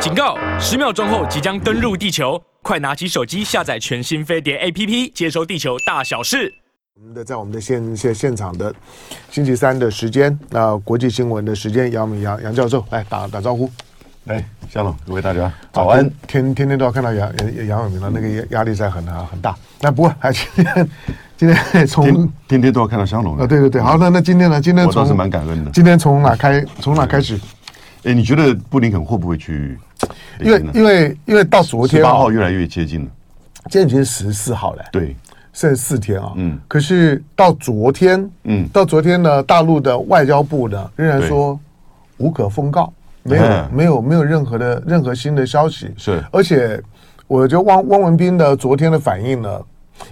警告！十秒钟后即将登陆地球，快拿起手机下载全新飞碟 APP，接收地球大小事。我们的在我们的现现现场的星期三的时间，那国际新闻的时间，杨明杨杨教授来打打招呼。来，香龙，各位大家早安。天天天都要看到杨杨杨永明了，那个压压力在很啊很大。那不过还今天今天从天天都要看到香龙啊，对对对，好，那那今天呢？今天我倒是蛮感恩的。今天从哪开？从哪开始？哎，你觉得布林肯会不会去？因为因为因为到昨天八号越来越接近了，今天已经十四号了，对，剩四天啊。嗯，可是到昨天，嗯，到昨天呢，大陆的外交部呢仍然说无可奉告。没有，没有，没有任何的任何新的消息。是，而且我觉得汪汪文斌的昨天的反应呢，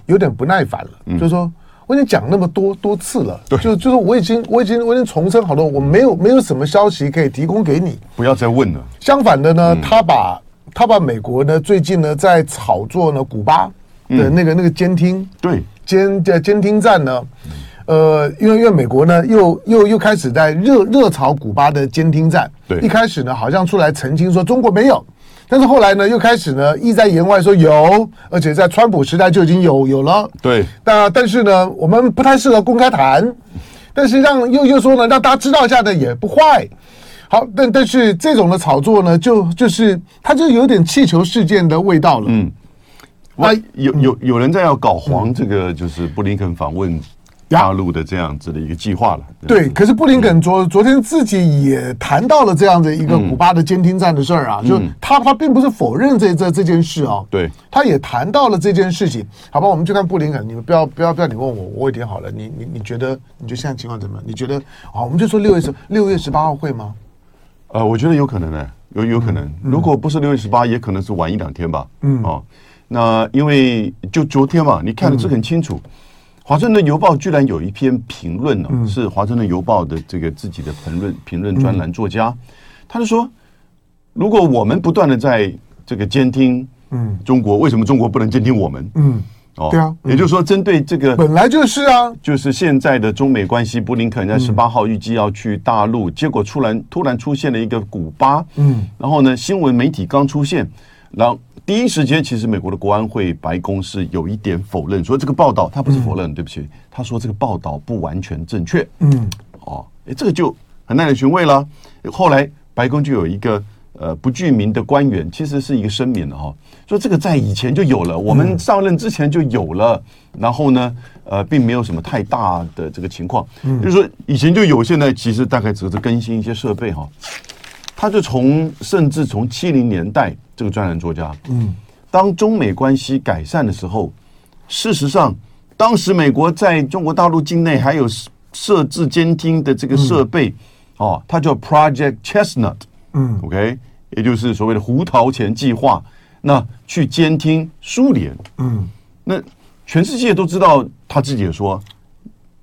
有点不耐烦了。嗯、就是说，我已经讲那么多多次了，对，就就是我已经我已经我已经重申好多，我没有没有什么消息可以提供给你，不要再问了。相反的呢，嗯、他把他把美国呢最近呢在炒作呢古巴的那个、嗯、那个监听，对监的监听站呢。嗯呃，因为因为美国呢，又又又开始在热热炒古巴的监听站。对，一开始呢，好像出来澄清说中国没有，但是后来呢，又开始呢，意在言外说有，而且在川普时代就已经有有了。对，那但是呢，我们不太适合公开谈，但是让又又说呢，让大家知道一下的也不坏。好，但但是这种的炒作呢，就就是它就有点气球事件的味道了。嗯，那有有有人在要搞黄这个，就是布林肯访问。大陆的这样子的一个计划了，对。可是布林肯昨昨天自己也谈到了这样的一个古巴的监听站的事儿啊，就他他并不是否认这这这件事啊，对，他也谈到了这件事情。好吧，我们就看布林肯，你们不要不要不要你问我，我会填好了。你你你觉得你觉得现在情况怎么样？你觉得啊，我们就说六月十六月十八号会吗？呃，我觉得有可能呢，有有可能。如果不是六月十八，也可能是晚一两天吧。嗯，哦，那因为就昨天嘛，你看的是很清楚。华盛顿邮报居然有一篇评论呢，是华盛顿邮报的这个自己的评论评论专栏作家，他就说，如果我们不断的在这个监听，嗯，中国为什么中国不能监听我们？嗯，哦，对啊，也就是说，针对这个本来就是啊，就是现在的中美关系，布林肯在十八号预计要去大陆，结果突然突然出现了一个古巴，嗯，然后呢，新闻媒体刚出现，然后。第一时间，其实美国的国安会白宫是有一点否认，说这个报道他不是否认，嗯、对不起，他说这个报道不完全正确。嗯，哦，诶，这个就很耐人寻味了。后来白宫就有一个呃不具名的官员，其实是一个声明的哈，说这个在以前就有了，我们上任之前就有了，然后呢，呃，并没有什么太大的这个情况，嗯、就是说以前就有，现在其实大概只是更新一些设备哈。他就从甚至从七零年代这个专栏作家，嗯，当中美关系改善的时候，事实上，当时美国在中国大陆境内还有设置监听的这个设备，哦，它叫 Project Chestnut，嗯，OK，也就是所谓的胡桃钳计划，那去监听苏联，嗯，那全世界都知道，他自己也说，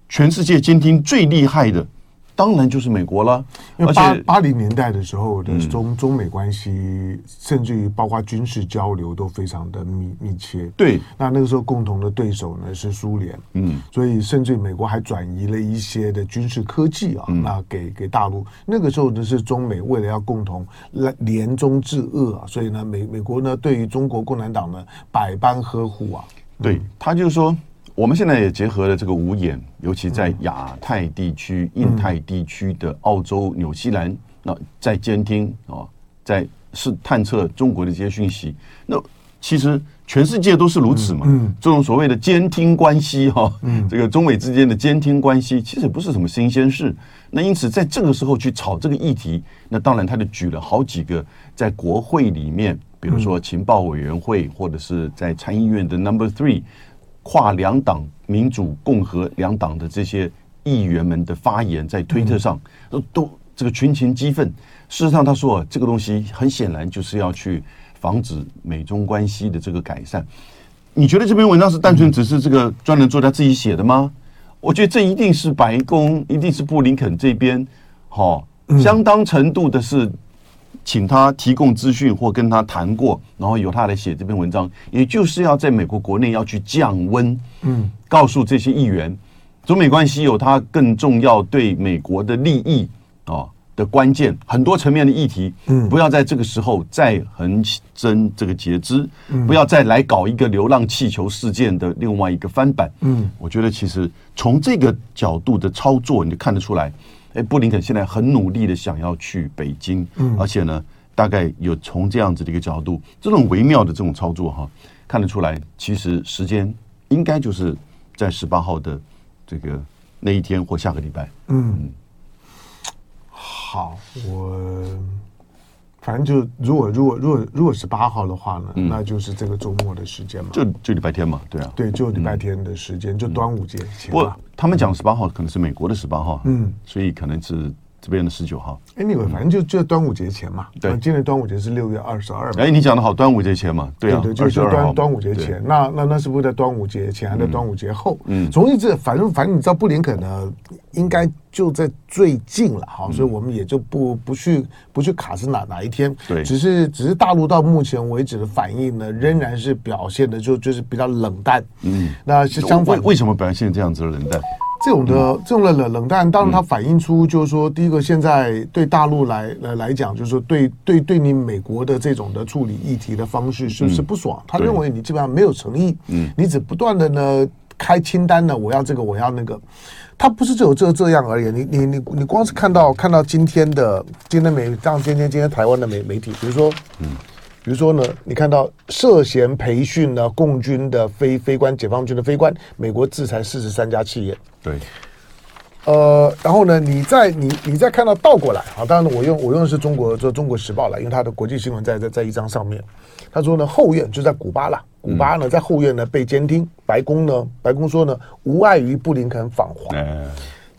全世界监听最厉害的。当然就是美国了，因为八八零年代的时候的中中美关系，甚至于包括军事交流都非常的密密切。对，那那个时候共同的对手呢是苏联，嗯，所以甚至于美国还转移了一些的军事科技啊，那给给大陆。那个时候呢是中美为了要共同来联中制恶啊，所以呢美美国呢对于中国共产党呢百般呵护啊。对，他就是说。我们现在也结合了这个五眼，尤其在亚太地区、印太地区的澳洲、纽西兰，那在监听啊，在是探测中国的这些讯息。那其实全世界都是如此嘛。这种所谓的监听关系哈，这个中美之间的监听关系，其实也不是什么新鲜事。那因此在这个时候去炒这个议题，那当然他就举了好几个在国会里面，比如说情报委员会，或者是在参议院的 Number Three。跨两党、民主、共和两党的这些议员们的发言，在推特上都都这个群情激愤。事实上，他说这个东西很显然就是要去防止美中关系的这个改善。你觉得这篇文章是单纯只是这个专栏作家自己写的吗？我觉得这一定是白宫，一定是布林肯这边，好，相当程度的是。请他提供资讯或跟他谈过，然后由他来写这篇文章，也就是要在美国国内要去降温，嗯，告诉这些议员，中美关系有它更重要对美国的利益啊，的关键，很多层面的议题，嗯，不要在这个时候再横征这个截肢，嗯，不要再来搞一个流浪气球事件的另外一个翻版，嗯，我觉得其实从这个角度的操作，你就看得出来，哎，布林肯现在很努力的想要去北京，嗯，而且呢，大概有从这样子的一个角度，这种微妙的这种操作哈，看得出来，其实时间应该就是在十八号的这个那一天或下个礼拜，嗯。好，我反正就如果如果如果如果是八号的话呢，嗯、那就是这个周末的时间嘛，就就礼拜天嘛，对啊，对，就礼拜天的时间，嗯、就端午节前。不过他们讲十八号可能是美国的十八号，嗯，所以可能是。这边的十九号，Anyway，反正就就端午节前嘛。对，今年端午节是六月二十二。哎，你讲的好，端午节前嘛。对啊，对，就是端端午节前。那那那是不是在端午节前，还在端午节后？嗯，总之这反正反正你知道，布林肯呢，应该就在最近了哈，所以我们也就不不去不去卡是哪哪一天。对，只是只是大陆到目前为止的反应呢，仍然是表现的就就是比较冷淡。嗯，那是相反，为什么表现这样子的冷淡？这种的这种的冷冷淡，当然它反映出就是说，第一个现在对大陆来来来讲，就是说对对对你美国的这种的处理议题的方式是不是不爽？他认为你基本上没有诚意，嗯，你只不断的呢开清单呢，我要这个我要那个，他不是只有这这样而已。你你你你光是看到看到今天的今天美像今天今天台湾的媒媒体，比如说嗯。比如说呢，你看到涉嫌培训呢共军的非非官解放军的非官，美国制裁四十三家企业。对，呃，然后呢，你再你你再看到倒过来啊，当然我用我用的是中国，就中国时报了，因为它的国际新闻在在在一张上面。他说呢，后院就在古巴了，古巴呢在后院呢被监听，白宫呢白宫说呢无碍于布林肯访华。嗯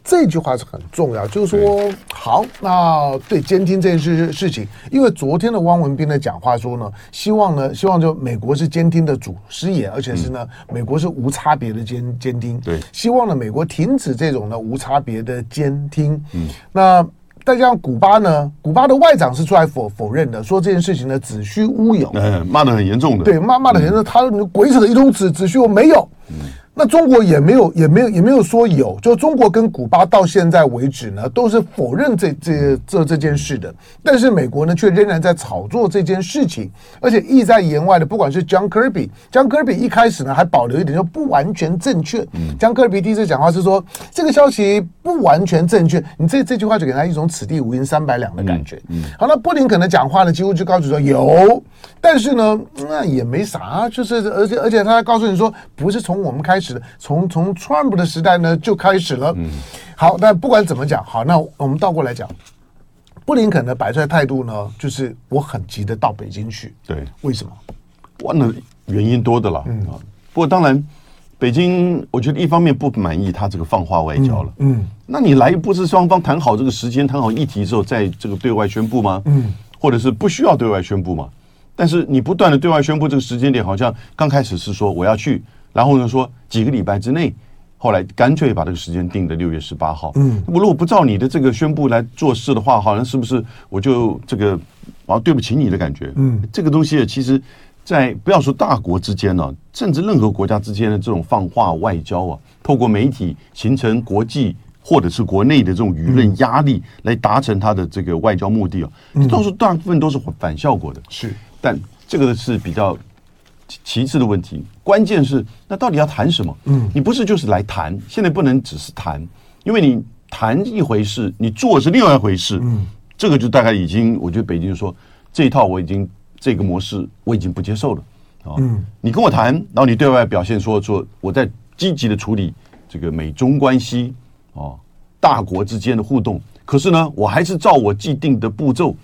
这句话是很重要，就是说，好，那对监听这件事事情，因为昨天的汪文斌的讲话说呢，希望呢，希望就美国是监听的祖师爷，而且是呢，美国是无差别的监监听，对，希望呢，美国停止这种呢无差别的监听。嗯，那再加上古巴呢，古巴的外长是出来否否认的，说这件事情呢子虚乌有，嗯，骂的很严重的，对，骂骂的很严重，他鬼扯的一通子子虚，我没有。嗯那中国也没有，也没有，也没有说有。就中国跟古巴到现在为止呢，都是否认这这这这件事的。但是美国呢，却仍然在炒作这件事情，而且意在言外的，不管是 John Kirby，John Kirby 一开始呢还保留一点，说不完全正确。John Kirby 第一次讲话是说这个消息不完全正确，你这这句话就给他一种此地无银三百两的感觉。好，那布林肯的讲话呢，几乎就告诉说有，但是呢，那也没啥，就是而且而且他还告诉你说，不是从我们开始。从从 Trump 的时代呢就开始了，嗯，好，但不管怎么讲，好，那我们倒过来讲，布林肯的摆出来态度呢，就是我很急的到北京去，对，为什么？哇，那原因多的了，嗯啊，不过当然，北京我觉得一方面不满意他这个放话外交了，嗯，嗯，那你来不是双方谈好这个时间，谈好议题之后，在这个对外宣布吗？嗯，或者是不需要对外宣布吗？但是你不断的对外宣布这个时间点，好像刚开始是说我要去。然后呢，说几个礼拜之内，后来干脆把这个时间定的六月十八号。嗯，我如果不照你的这个宣布来做事的话，好像是不是我就这个啊对不起你的感觉？嗯，这个东西其实，在不要说大国之间呢、啊，甚至任何国家之间的这种放话外交啊，透过媒体形成国际或者是国内的这种舆论压力来达成他的这个外交目的啊，都是大部分都是反效果的。是，但这个是比较。其次的问题，关键是那到底要谈什么？嗯，你不是就是来谈，现在不能只是谈，因为你谈一回事，你做是另外一回事。嗯，这个就大概已经，我觉得北京说这一套我已经这个模式我已经不接受了啊。嗯，你跟我谈，然后你对外表现说说我在积极的处理这个美中关系啊，大国之间的互动，可是呢，我还是照我既定的步骤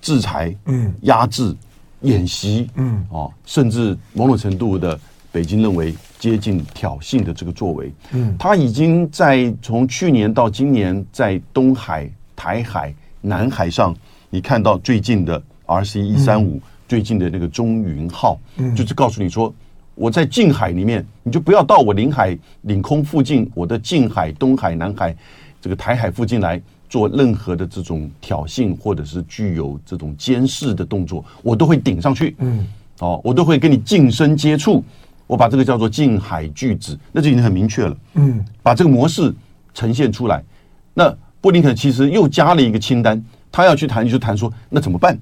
制裁，嗯，压制。演习，嗯，哦，甚至某种程度的，北京认为接近挑衅的这个作为，嗯，他已经在从去年到今年，在东海、台海、南海上，你看到最近的 RC 一三五，最近的那个中云号，嗯，就是告诉你说，我在近海里面，你就不要到我领海、领空附近，我的近海、东海、南海，这个台海附近来。做任何的这种挑衅，或者是具有这种监视的动作，我都会顶上去。嗯，哦，我都会跟你近身接触。我把这个叫做近海拒止，那就已经很明确了。嗯，把这个模式呈现出来。那布林肯其实又加了一个清单，他要去谈就谈说，那怎么办？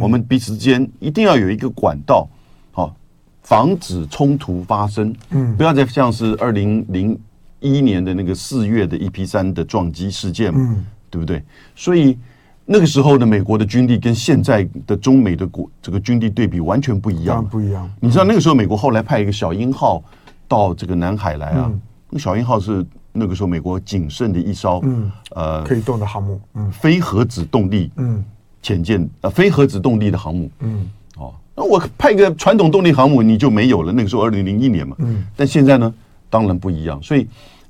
我们彼此之间一定要有一个管道，好，防止冲突发生。嗯，不要再像是二零零一年的那个四月的 EP 三的撞击事件嘛，嗯，对不对？所以那个时候的美国的军力跟现在的中美的国这个军力对比完全不一样，不一样。你知道那个时候美国后来派一个小鹰号到这个南海来啊，那小鹰号是那个时候美国仅剩的一艘，嗯，呃，可以动的航母，嗯，非核子动力，嗯。潜舰呃，非核子动力的航母，嗯，哦，那我派个传统动力航母你就没有了。那个时候二零零一年嘛，嗯，但现在呢，当然不一样。所以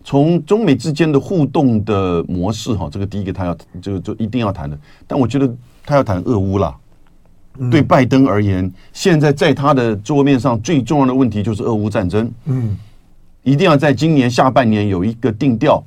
从中美之间的互动的模式哈，这个第一个他要就就一定要谈的。但我觉得他要谈俄乌啦。对拜登而言，现在在他的桌面上最重要的问题就是俄乌战争，嗯，一定要在今年下半年有一个定调。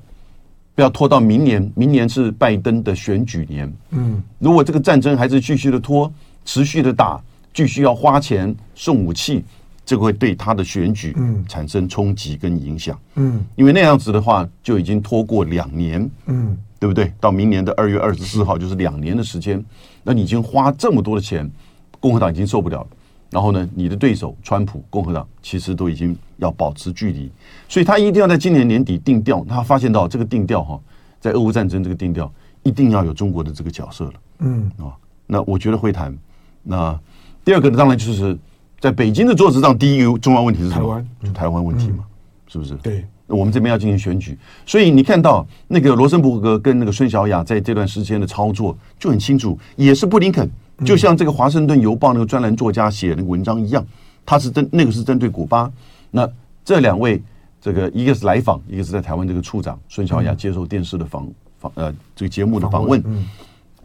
不要拖到明年，明年是拜登的选举年。嗯，如果这个战争还是继续的拖，持续的打，继续要花钱送武器，这个会对他的选举产生冲击跟影响。嗯，因为那样子的话，就已经拖过两年。嗯，对不对？到明年的二月二十四号就是两年的时间，那你已经花这么多的钱，共和党已经受不了了。然后呢，你的对手川普共和党其实都已经要保持距离，所以他一定要在今年年底定调。他发现到这个定调哈，在俄乌战争这个定调一定要有中国的这个角色了。嗯啊，那我觉得会谈。那第二个呢，当然就是在北京的桌子上，第一个重要问题是什么？台湾，就台湾问题嘛，是不是？对，我们这边要进行选举，所以你看到那个罗森伯格跟那个孙小雅在这段时间的操作就很清楚，也是布林肯。就像这个《华盛顿邮报》那个专栏作家写的那个文章一样，他是针那个是针对古巴。那这两位，这个一个是来访，一个是在台湾这个处长孙小雅接受电视的访访呃这个节目的访问，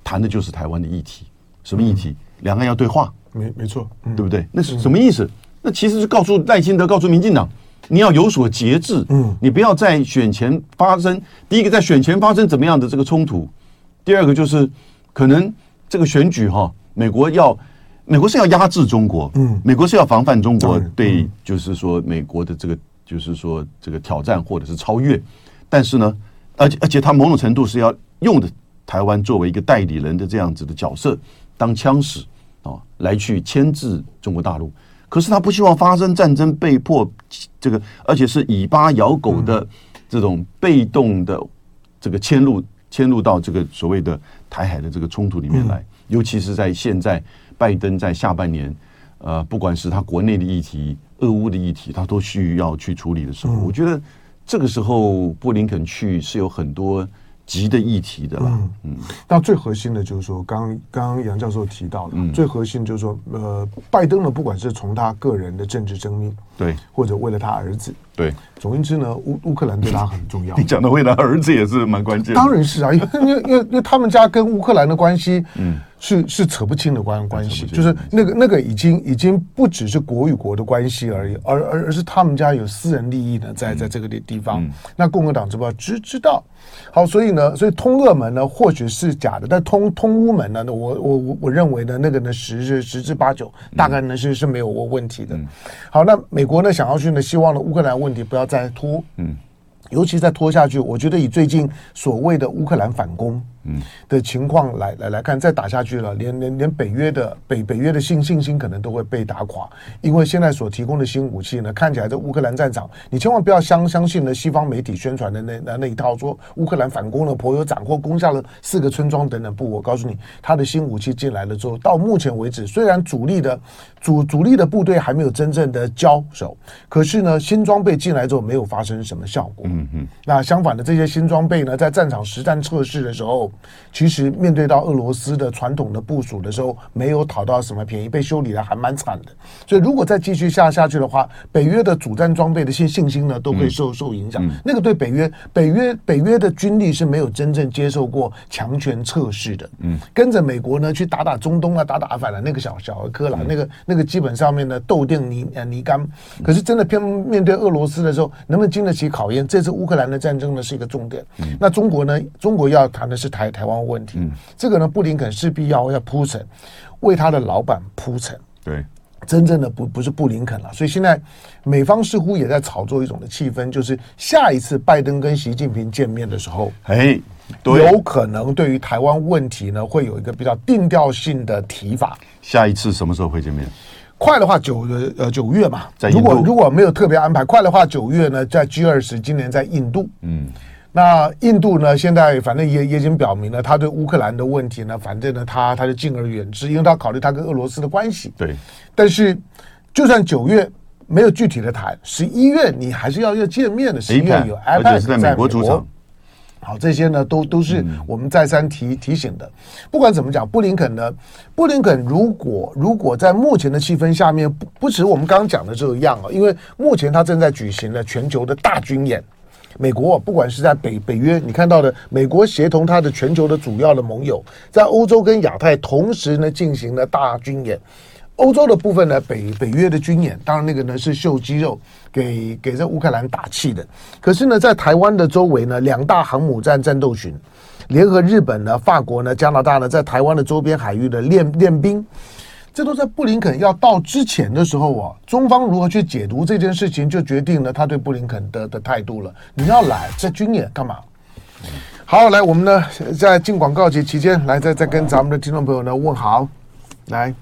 谈的就是台湾的议题。什么议题？两岸要对话，没没错，对不对？那是什么意思？那其实是告诉赖清德，告诉民进党，你要有所节制，嗯，你不要在选前发生第一个在选前发生怎么样的这个冲突，第二个就是可能这个选举哈。美国要，美国是要压制中国，嗯，美国是要防范中国对，就是说美国的这个，就是说这个挑战或者是超越，但是呢，而且而且他某种程度是要用的台湾作为一个代理人的这样子的角色，当枪使啊，来去牵制中国大陆。可是他不希望发生战争，被迫这个，而且是以巴咬狗的这种被动的这个迁入，迁入到这个所谓的台海的这个冲突里面来。尤其是在现在，拜登在下半年，呃，不管是他国内的议题、俄乌的议题，他都需要去处理的时候，我觉得这个时候布林肯去是有很多急的议题的啦。嗯，那最核心的就是说，刚刚杨教授提到的，最核心就是说，呃，拜登呢，不管是从他个人的政治生命，对，或者为了他儿子，对，总言之呢，乌乌克兰对他很重要。你讲的未来儿子也是蛮关键的，当然是啊，因为因为因为他们家跟乌克兰的关系，嗯。是是扯不清的关关系，就是那个那个已经已经不只是国与国的关系而已，而而而是他们家有私人利益呢，在在这个地地方。那共和党知不知道？知知道。好，所以呢，所以通俄门呢，或许是假的，但通通乌门呢，我我我我认为呢，那个呢十之十之八九，大概呢是是没有问题的。好，那美国呢想要去呢，希望呢乌克兰问题不要再拖，嗯，尤其再拖下去，我觉得以最近所谓的乌克兰反攻。嗯的情况来来来看，再打下去了，连连连北约的北北约的信信心可能都会被打垮，因为现在所提供的新武器呢，看起来在乌克兰战场，你千万不要相相信呢西方媒体宣传的那那那一套，说乌克兰反攻了，颇有斩获，攻下了四个村庄等等。不，我告诉你，他的新武器进来了之后，到目前为止，虽然主力的主主力的部队还没有真正的交手，可是呢，新装备进来之后没有发生什么效果。嗯嗯。那相反的，这些新装备呢，在战场实战测试的时候。其实面对到俄罗斯的传统的部署的时候，没有讨到什么便宜，被修理的还蛮惨的。所以如果再继续下下去的话，北约的主战装备的信信心呢，都会受受影响。嗯嗯、那个对北约，北约北约的军力是没有真正接受过强权测试的。嗯，跟着美国呢去打打中东啊，打打阿富汗那个小小儿科了，那个那个基本上面呢斗定泥呃泥干。可是真的偏面对俄罗斯的时候，能不能经得起考验？这次乌克兰的战争呢是一个重点。嗯、那中国呢？中国要谈的是台台湾。问题，嗯，这个呢，布林肯势必要要铺陈，为他的老板铺陈。对，真正的不不是布林肯了，所以现在美方似乎也在炒作一种的气氛，就是下一次拜登跟习近平见面的时候，哎，有可能对于台湾问题呢，会有一个比较定调性的提法。下一次什么时候会见面？快的话九呃九月嘛，如果如果没有特别安排，快的话九月呢，在 G 二十今年在印度。嗯，那印度呢，现在反正也也已经表明了，他对乌克兰的问题呢，反正呢，他他就敬而远之，因为他考虑他跟俄罗斯的关系。对，但是就算九月没有具体的谈，十一月你还是要要见面的。十一月有而且是在美国主场。好，这些呢都都是我们再三提提醒的。不管怎么讲，布林肯呢，布林肯如果如果在目前的气氛下面，不不止我们刚刚讲的这个样啊，因为目前他正在举行了全球的大军演。美国不管是在北北约，你看到的美国协同他的全球的主要的盟友，在欧洲跟亚太同时呢进行了大军演。欧洲的部分呢，北北约的军演，当然那个呢是秀肌肉，给给这乌克兰打气的。可是呢，在台湾的周围呢，两大航母战战斗群，联合日本呢、法国呢、加拿大呢，在台湾的周边海域的练练兵，这都在布林肯要到之前的时候啊。中方如何去解读这件事情，就决定了他对布林肯的的态度了。你要来这军演干嘛？好，来我们呢在进广告节期间，来再再跟咱们的听众朋友呢问好，来。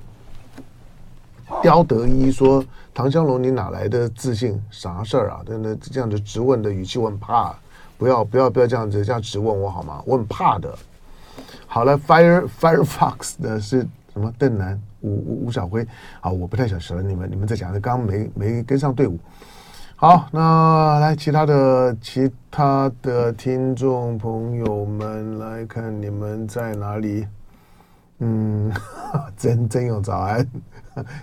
刁德一说：“唐湘龙，你哪来的自信？啥事儿啊？真的这样子质问的语气，我很怕。不要不要不要这样子这样质问我好吗？我很怕的。好了，Fire Firefox 的是什么？邓南吴吴吴小辉。啊，我不太想说了。你们你们在讲的，刚刚没没跟上队伍。好，那来其他的其他的听众朋友们来看，你们在哪里？嗯，真真有早安。”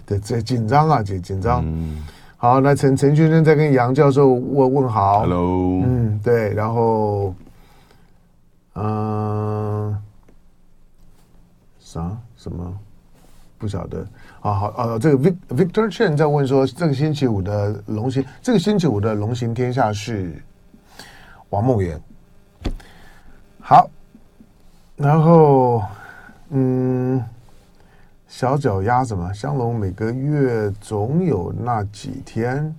对，这紧张啊，紧紧张。嗯、好，那陈陈先生在跟杨教授问问好。Hello。嗯，对，然后，嗯、呃，啥什么不晓得啊？好，呃、啊，这个 Victor Chen 在问说，这个星期五的龙行，这个星期五的龙行天下是王梦圆。好，然后，嗯。小脚丫什么？香龙每个月总有那几天，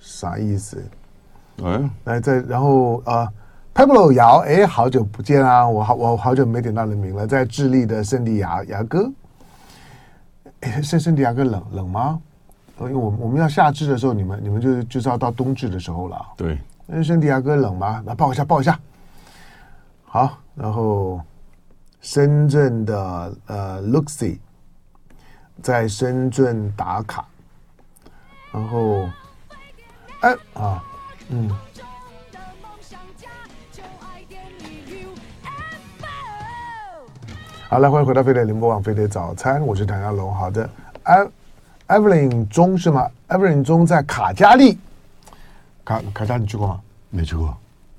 啥意思？哎，来再然后啊，Pablo 姚，哎，好久不见啊！我好我好久没点到人名了，在智利的圣地亚亚哥，哎，圣圣地亚哥冷冷吗？因为我我们要夏至的时候，你们你们就就是要到冬至的时候了。对，那圣地亚哥冷吗？来抱一下抱一下。好，然后深圳的呃 Luxy。在深圳打卡，然后，哎啊，嗯，好，了欢迎回到飞碟联播网飞碟早餐，我是谭亚龙。好的，Evelyn 钟是吗？Evelyn 钟在卡加利，卡卡加利你去过吗？没去过。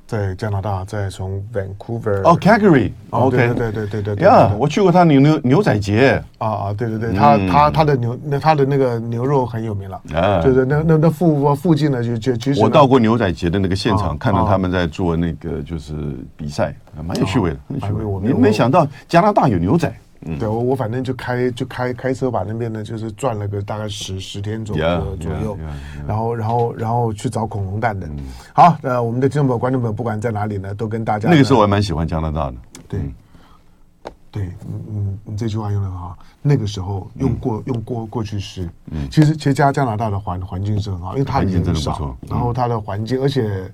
在加拿大，再从 Vancouver 哦，Calgary，OK，对对对对对呀，我去过他牛牛牛仔节。啊啊，对对对，他他他的牛那他的那个牛肉很有名了，就是那那那附附近呢就就其实我到过牛仔节的那个现场，看到他们在做那个就是比赛，蛮有趣味的，很有趣味。我没没想到加拿大有牛仔。嗯、对我，我反正就开就开开车把那边呢，就是转了个大概十十天左右左右.然后然后然后去找恐龙蛋的。嗯、好，呃，我们的听众朋友、观众朋友，不管在哪里呢，都跟大家。那个时候我还蛮喜欢加拿大的。对，嗯、对，嗯嗯，你这句话用的很好。那个时候用过、嗯、用过过去式，嗯，其实其实加加拿大的环环境是很好，因为它人很少，然后它的环境，而且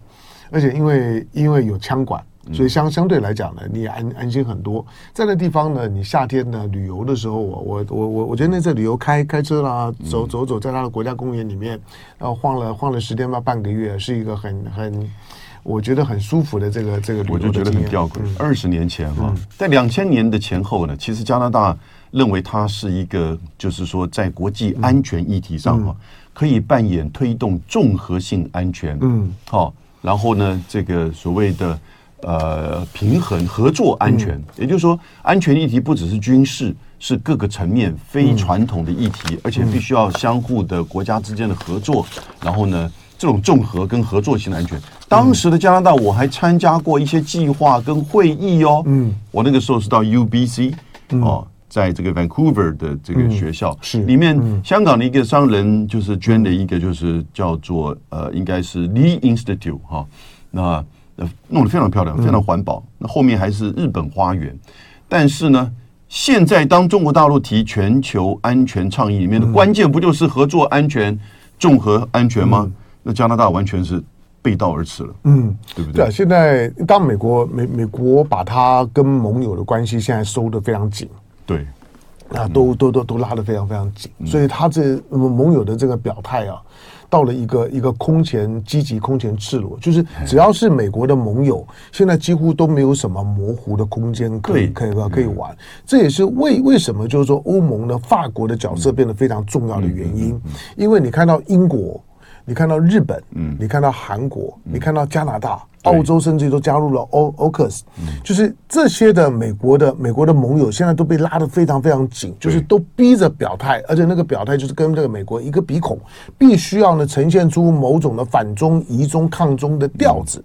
而且因为因为有枪管。所以相相对来讲呢，你也安安心很多。在那地方呢，你夏天呢旅游的时候，我我我我我觉得那次旅游开开车啦，走走走，在他的国家公园里面，然后晃了晃了十天吧，半个月，是一个很很我觉得很舒服的这个这个旅游。我就觉得很吊诡。二十年前哈，在两千年的前后呢，其实加拿大认为它是一个，就是说在国际安全议题上哈，可以扮演推动综合性安全。嗯，好，然后呢，这个所谓的。呃，平衡合作安全，也就是说，安全议题不只是军事，是各个层面非传统的议题，而且必须要相互的国家之间的合作。然后呢，这种综合跟合作性的安全，当时的加拿大我还参加过一些计划跟会议哦。嗯，我那个时候是到 UBC 哦，在这个 Vancouver 的这个学校，是。里面香港的一个商人就是捐的一个，就是叫做呃，应该是 Lee Institute 哈，那。呃，弄得非常漂亮，非常环保。那后面还是日本花园，但是呢，现在当中国大陆提全球安全倡议里面的关键，不就是合作安全、综合安全吗？那加拿大完全是背道而驰了，嗯，对不对？对啊，现在当美国美美国把它跟盟友的关系现在收得非常紧，对，啊，都都都都拉得非常非常紧，所以他这盟友的这个表态啊。到了一个一个空前积极、空前赤裸，就是只要是美国的盟友，现在几乎都没有什么模糊的空间可以可以可以玩。这也是为为什么就是说欧盟的法国的角色变得非常重要的原因，因为你看到英国，你看到日本，嗯，你看到韩国，你看到加拿大。澳洲甚至都加入了 O Ocus，就是这些的美国的美国的盟友现在都被拉得非常非常紧，就是都逼着表态，而且那个表态就是跟这个美国一个鼻孔，必须要呢呈现出某种的反中、疑中、抗中的调子。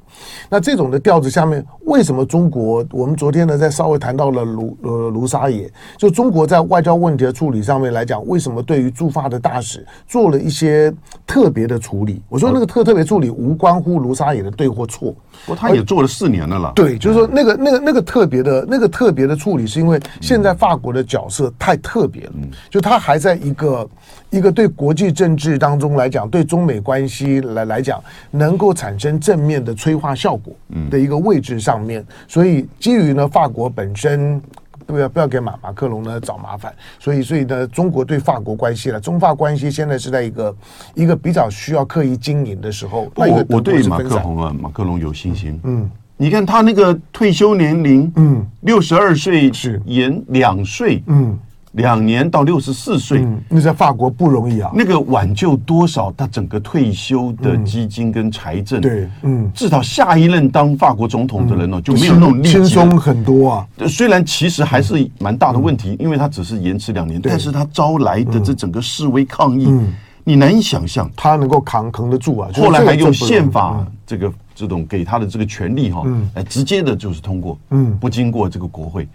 那这种的调子下面，为什么中国？我们昨天呢在稍微谈到了卢呃卢沙野，就中国在外交问题的处理上面来讲，为什么对于驻法的大使做了一些特别的处理？我说那个特特别处理无关乎卢沙野的对或错。不过他也做了四年了啦。对，就是说那个那个那个特别的那个特别的处理，是因为现在法国的角色太特别了，就他还在一个一个对国际政治当中来讲，对中美关系来来讲，能够产生正面的催化效果的一个位置上面，所以基于呢法国本身。不要不要给马马克龙呢找麻烦，所以所以呢，中国对法国关系了，中法关系现在是在一个一个比较需要刻意经营的时候。我我对马克龙啊，马克龙有信心。嗯，你看他那个退休年龄，嗯，六十二岁是延两岁，嗯。两年到六十四岁，那在法国不容易啊。那个挽救多少他整个退休的基金跟财政？对，嗯，至少下一任当法国总统的人呢，就没有那种轻松很多啊。虽然其实还是蛮大的问题，因为他只是延迟两年，但是他招来的这整个示威抗议，你难以想象他能够扛扛得住啊。后来还用宪法这个这种给他的这个权利哈，来直接的就是通过，嗯，不经过这个国会。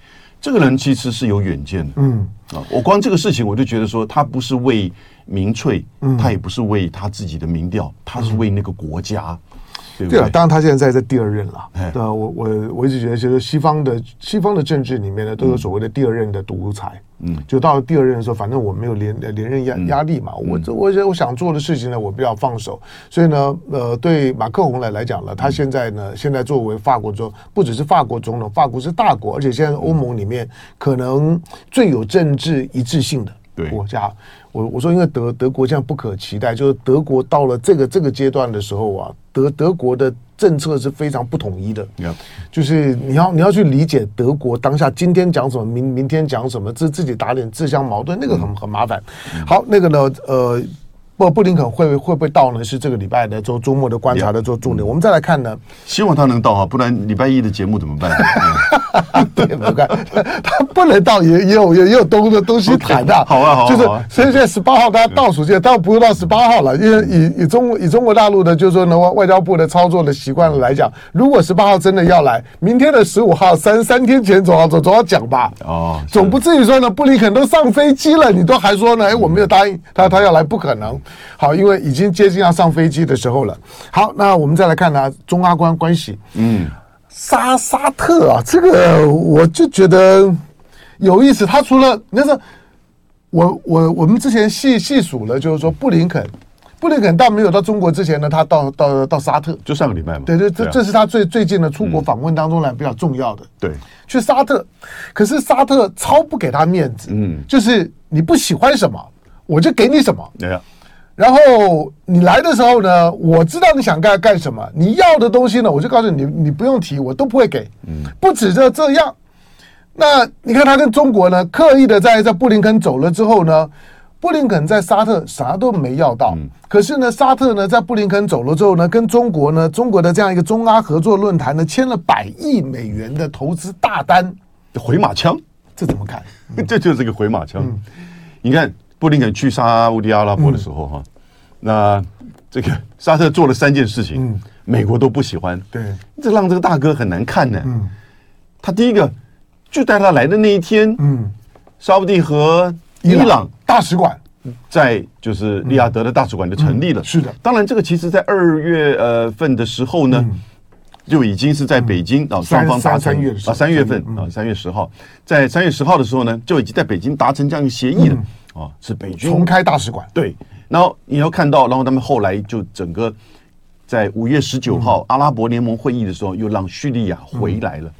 这个人其实是有远见的，嗯。啊，我光这个事情我就觉得说，他不是为民粹，嗯，他也不是为他自己的民调，他是为那个国家。对啊，当然他现在在这第二任了。对啊，我我我一直觉得，就是西方的西方的政治里面呢，都有所谓的第二任的独裁。嗯，就到了第二任的时候，反正我没有连连任压压力嘛，我这我我想做的事情呢，我比较放手。所以呢，呃，对马克宏来来讲呢，他现在呢，现在作为法国总，不只是法国总统，法国是大国，而且现在欧盟里面可能最有政治一致性的国家。我我说，因为德德国现在不可期待，就是德国到了这个这个阶段的时候啊，德德国的政策是非常不统一的。就是你要你要去理解德国当下今天讲什么，明明天讲什么，自自己打点自相矛盾，那个很很麻烦。好，那个呢，呃。不，布林肯会会不会到呢？是这个礼拜的周周末的观察的做重点。我们再来看呢，希望他能到哈，不然礼拜一的节目怎么办？对，不看他不能到，也也有也有东的东西谈 的。好啊，好啊，就是所以现在十八号他倒数现在，他不用到十八号了，因为以以中以中国大陆的，就是说呢外外交部的操作的习惯来讲，如果十八号真的要来，明天的十五号三三天前总要总总要讲吧？哦，总不至于说呢，布林肯都上飞机了，你都还说呢？哎，我没有答应他，他要来，不可能。好，因为已经接近要上飞机的时候了。好，那我们再来看呢，中阿关关系。嗯，沙沙特啊，这个我就觉得有意思。他除了那是，我我我们之前细细数了，就是说布林肯，布林肯到没有到中国之前呢，他到到到沙特，就上个礼拜嘛。对对，这这是他最最近的出国访问当中来比较重要的。对，去沙特，可是沙特超不给他面子。嗯，就是你不喜欢什么，我就给你什么。对呀。然后你来的时候呢，我知道你想干干什么，你要的东西呢，我就告诉你，你不用提，我都不会给。嗯，不止这这样，那你看他跟中国呢，刻意的在在布林肯走了之后呢，布林肯在沙特啥都没要到，可是呢，沙特呢在布林肯走了之后呢，跟中国呢，中国的这样一个中阿合作论坛呢，签了百亿美元的投资大单，回马枪，这怎么看？这就是个回马枪，你看。布林肯去沙乌地阿拉伯的时候，哈，那这个沙特做了三件事情，美国都不喜欢，对，这让这个大哥很难看呢。他第一个就带他来的那一天，嗯，沙乌地和伊朗大使馆。在就是利雅德的大使馆就成立了。是的，当然这个其实在二月呃份的时候呢，就已经是在北京啊，双方达成啊三月份啊三月十号，在三月十号的时候呢，就已经在北京达成这样一个协议了啊，是北军重开大使馆。对，然后你要看到，然后他们后来就整个在五月十九号阿拉伯联盟会议的时候，又让叙利亚回来了。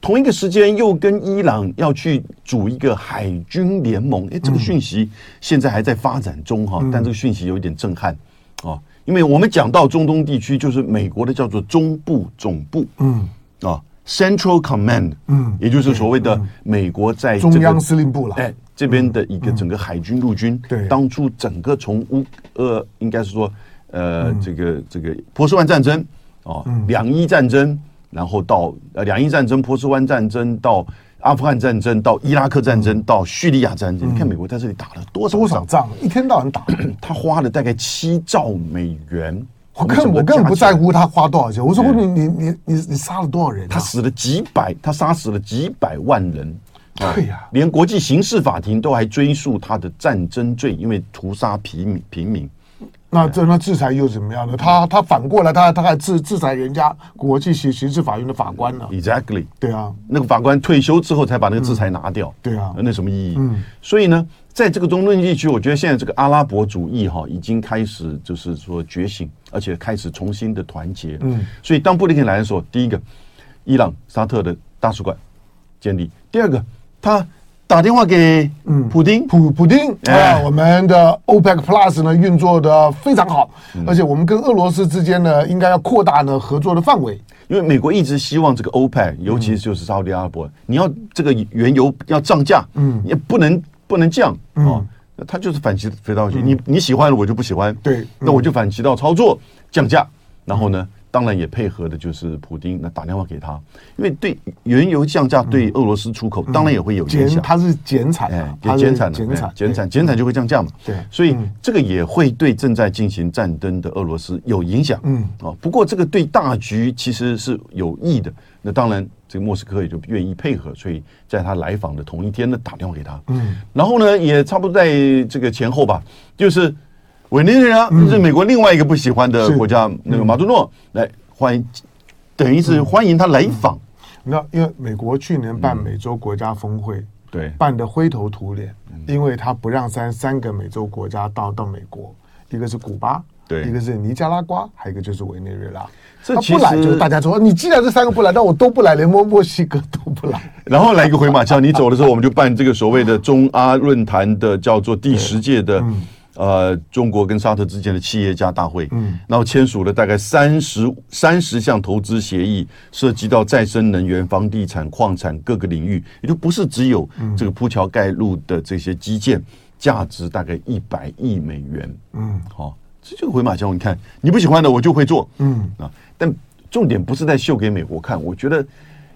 同一个时间又跟伊朗要去组一个海军联盟，哎，这个讯息现在还在发展中哈，但这个讯息有一点震撼啊。因为我们讲到中东地区，就是美国的叫做中部总部，嗯，啊，Central Command，嗯，也就是所谓的美国在中央司令部了，哎，这边的一个整个海军陆军，对，当初整个从乌呃，应该是说呃，这个这个波斯湾战争啊，两伊战争，然后到呃两伊战争、波斯湾战争到。阿富汗战争到伊拉克战争到叙利亚战争，你看美国在这里打了多少多少仗？一天到晚打，他花了大概七兆美元。我根我根本不在乎他花多少钱，我说你你你你你杀了多少人？他死了几百，他杀死了几百万人。对呀，连国际刑事法庭都还追溯他的战争罪，因为屠杀平民平民。那这那制裁又怎么样呢？他他反过来，他他还制制裁人家国际刑刑事法院的法官呢？Exactly，对啊，那个法官退休之后才把那个制裁拿掉。对啊，那什么意义？嗯，所以呢，在这个中东地区，我觉得现在这个阿拉伯主义哈已经开始就是说觉醒，而且开始重新的团结。嗯，所以当布林肯来的时候，第一个，伊朗沙特的大使馆建立；第二个，他。打电话给嗯，普丁，普普丁。啊，我们的 OPEC Plus 呢运作的非常好，而且我们跟俄罗斯之间呢应该要扩大呢合作的范围，因为美国一直希望这个 OPEC，尤其是就是沙特阿拉伯，你要这个原油要涨价，嗯，也不能不能降啊，他就是反其反道去，你你喜欢了我就不喜欢，对，那我就反其道操作降价，然后呢？当然也配合的就是普丁，那打电话给他，因为对原油降价对俄罗斯出口当然也会有影响。它是减产，给减产的，减产减产减产就会降价嘛。对，所以这个也会对正在进行战争的俄罗斯有影响。嗯，啊，不过这个对大局其实是有益的。那当然，这个莫斯科也就愿意配合，所以在他来访的同一天呢，打电话给他。嗯，然后呢，也差不多在这个前后吧，就是。委内瑞拉是美国另外一个不喜欢的国家，那个马杜诺来欢迎，等于是欢迎他来访。那因为美国去年办美洲国家峰会，对，办得灰头土脸，因为他不让三三个美洲国家到到美国，一个是古巴，对，一个是尼加拉瓜，还有一个就是委内瑞拉。这不来，就是大家说你既然这三个不来，那我都不来，连墨墨西哥都不来。然后来一个回马枪，你走的时候，我们就办这个所谓的中阿论坛的叫做第十届的。呃，中国跟沙特之间的企业家大会，嗯，然后签署了大概三十三十项投资协议，涉及到再生能源、房地产、矿产各个领域，也就不是只有这个铺桥盖路的这些基建，价值大概一百亿美元，嗯，好，这就回马枪，你看你不喜欢的，我就会做，嗯。啊，但重点不是在秀给美国看，我觉得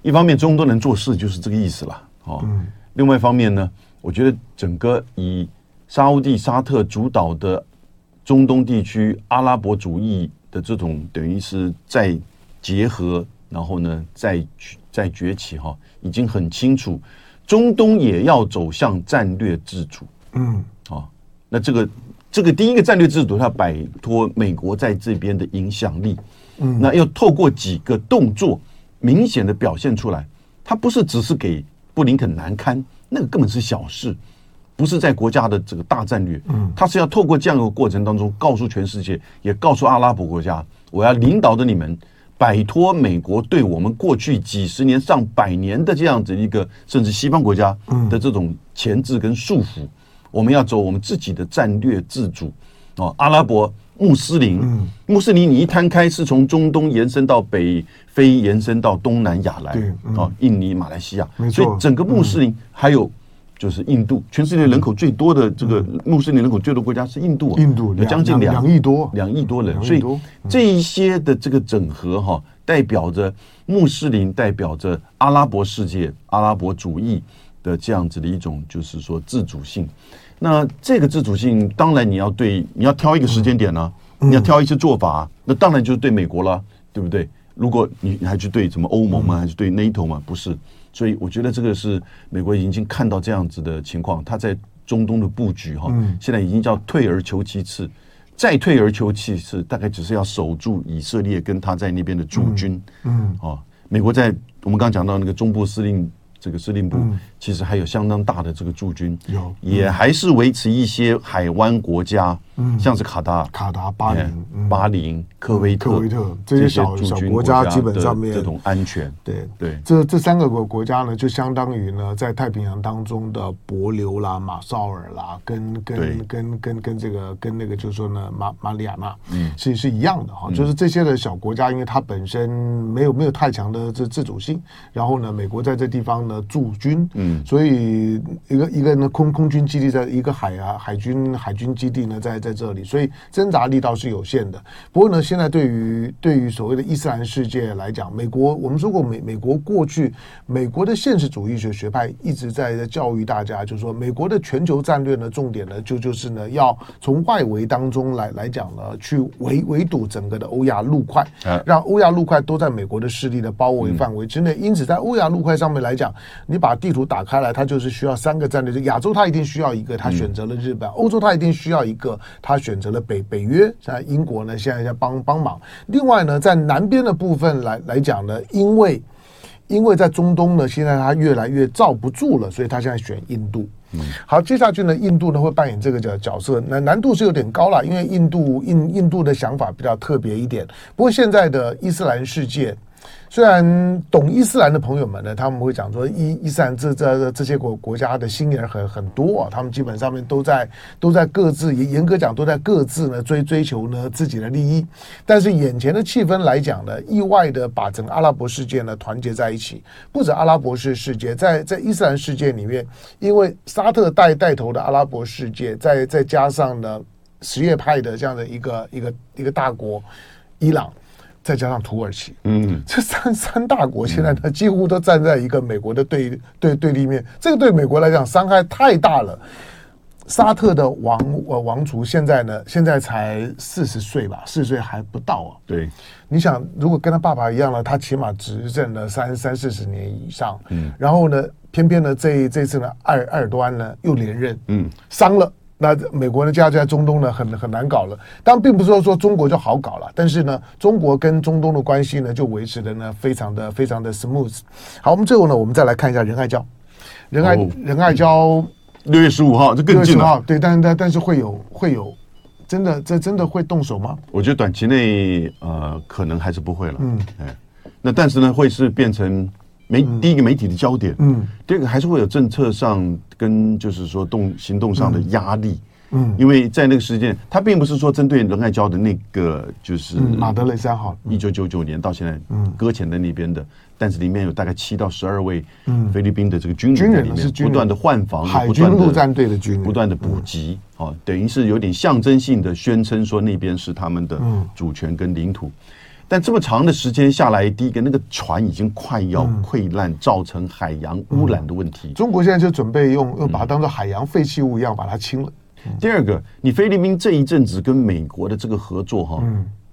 一方面中东人做事就是这个意思了，哦，另外一方面呢，我觉得整个以沙乌地、沙特主导的中东地区阿拉伯主义的这种等于是在结合，然后呢，再再崛起哈，已经很清楚，中东也要走向战略自主。嗯，啊，那这个这个第一个战略自主，它摆脱美国在这边的影响力。嗯，那要透过几个动作明显的表现出来，它不是只是给布林肯难堪，那个根本是小事。不是在国家的这个大战略，嗯，他是要透过这样一个过程当中，告诉全世界，也告诉阿拉伯国家，我要领导着你们摆脱美国对我们过去几十年、上百年的这样子一个，甚至西方国家的这种钳制跟束缚，我们要走我们自己的战略自主。哦，阿拉伯穆斯林，穆斯林你一摊开，是从中东延伸到北非，延伸到东南亚来，哦，印尼、马来西亚，所以整个穆斯林还有。就是印度，全世界人口最多的这个穆斯林人口最多国家是印度，印度有将近两两亿多，两亿多人，所以这一些的这个整合哈，代表着穆斯林，代表着阿拉伯世界、阿拉伯主义的这样子的一种，就是说自主性。那这个自主性，当然你要对，你要挑一个时间点呢，你要挑一些做法，那当然就是对美国了，对不对？如果你你还去对什么欧盟吗？还是对 NATO 吗？不是。所以我觉得这个是美国已经看到这样子的情况，他在中东的布局哈，现在已经叫退而求其次，再退而求其次，大概只是要守住以色列跟他在那边的驻军。嗯，嗯哦，美国在我们刚刚讲到那个中部司令。这个司令部其实还有相当大的这个驻军，有也还是维持一些海湾国家，像是卡达、卡达、巴林、巴林、科威特、科威特这些小小国家，基本上面这种安全，对对，这这三个国国家呢，就相当于呢，在太平洋当中的帛琉啦、马绍尔啦，跟跟跟跟跟这个跟那个就是说呢，马马里亚纳，嗯，其实是一样的哈，就是这些的小国家，因为它本身没有没有太强的这自主性，然后呢，美国在这地方。呢驻军，嗯，所以一个一个呢空空军基地在一个海啊海军海军基地呢在在这里，所以挣扎力道是有限的。不过呢，现在对于对于所谓的伊斯兰世界来讲，美国我们说过美美国过去美国的现实主义学学派一直在在教育大家，就是说美国的全球战略呢重点呢就就是呢要从外围当中来来讲呢去围围堵整个的欧亚陆块，让欧亚陆块都在美国的势力的包围范围之内。因此，在欧亚陆块上面来讲。你把地图打开来，它就是需要三个战略。就亚洲，它一定需要一个，它选择了日本；欧洲，它一定需要一个，它选择了北北约。像英国呢，现在在帮帮忙。另外呢，在南边的部分来来讲呢，因为因为在中东呢，现在它越来越罩不住了，所以它现在选印度。嗯，好，接下去呢，印度呢会扮演这个角角色，那难度是有点高了，因为印度印印度的想法比较特别一点。不过现在的伊斯兰世界。虽然懂伊斯兰的朋友们呢，他们会讲说伊伊斯兰这这这些国国家的心眼很很多啊，他们基本上面都在都在各自严严格讲都在各自呢追追求呢自己的利益，但是眼前的气氛来讲呢，意外的把整个阿拉伯世界呢团结在一起，不止阿拉伯世世界，在在伊斯兰世界里面，因为沙特带带头的阿拉伯世界，再再加上呢什叶派的这样的一个一个一个大国伊朗。再加上土耳其，嗯，这三三大国现在呢，几乎都站在一个美国的对对对立面，这个对美国来讲伤害太大了。沙特的王呃王族现在呢，现在才四十岁吧，四十岁还不到啊。对，你想，如果跟他爸爸一样了，他起码执政了三三四十年以上，嗯，然后呢，偏偏呢这这次呢，埃尔埃尔多安呢又连任，嗯，伤了。那美国呢，加在中东呢，很很难搞了。但并不是说说中国就好搞了，但是呢，中国跟中东的关系呢，就维持的呢，非常的非常的 smooth。好，我们最后呢，我们再来看一下仁爱礁，仁爱、哦、仁爱礁六月十五号，这更近了。对，但但但是会有会有，真的这真的会动手吗？我觉得短期内呃，可能还是不会了。嗯，哎，那但是呢，会是变成。媒第一个媒体的焦点，嗯，第二个还是会有政策上跟就是说动行动上的压力，嗯，因为在那个时间，它并不是说针对仁爱礁的那个就是马德雷三号，一九九九年到现在，嗯，搁浅在那边的，但是里面有大概七到十二位，嗯，菲律宾的这个军人在里面不断的换防，海军陆战队的军人。不断的补给，哦，等于是有点象征性的宣称说那边是他们的主权跟领土。但这么长的时间下来，第一个那个船已经快要溃烂，造成海洋污染的问题。中国现在就准备用用把它当做海洋废弃物一样把它清了。第二个，你菲律宾这一阵子跟美国的这个合作哈，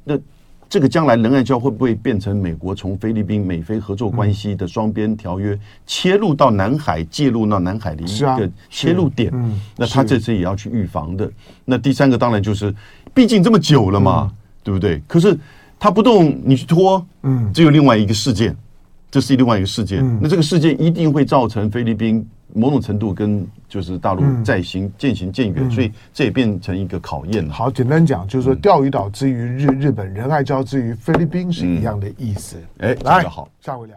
那这个将来仁爱礁会不会变成美国从菲律宾美菲合作关系的双边条约切入到南海，介入到南海的一个切入点？那他这次也要去预防的。那第三个当然就是，毕竟这么久了嘛，对不对？可是。他不动，你去拖，嗯，只有另外一个事件，这是另外一个事件。嗯、那这个事件一定会造成菲律宾某种程度跟就是大陆再行渐行渐远，嗯、所以这也变成一个考验。好，简单讲就是说，钓鱼岛之于日日本，仁爱礁之于菲律宾是一样的意思。哎、嗯，来，好，下回聊。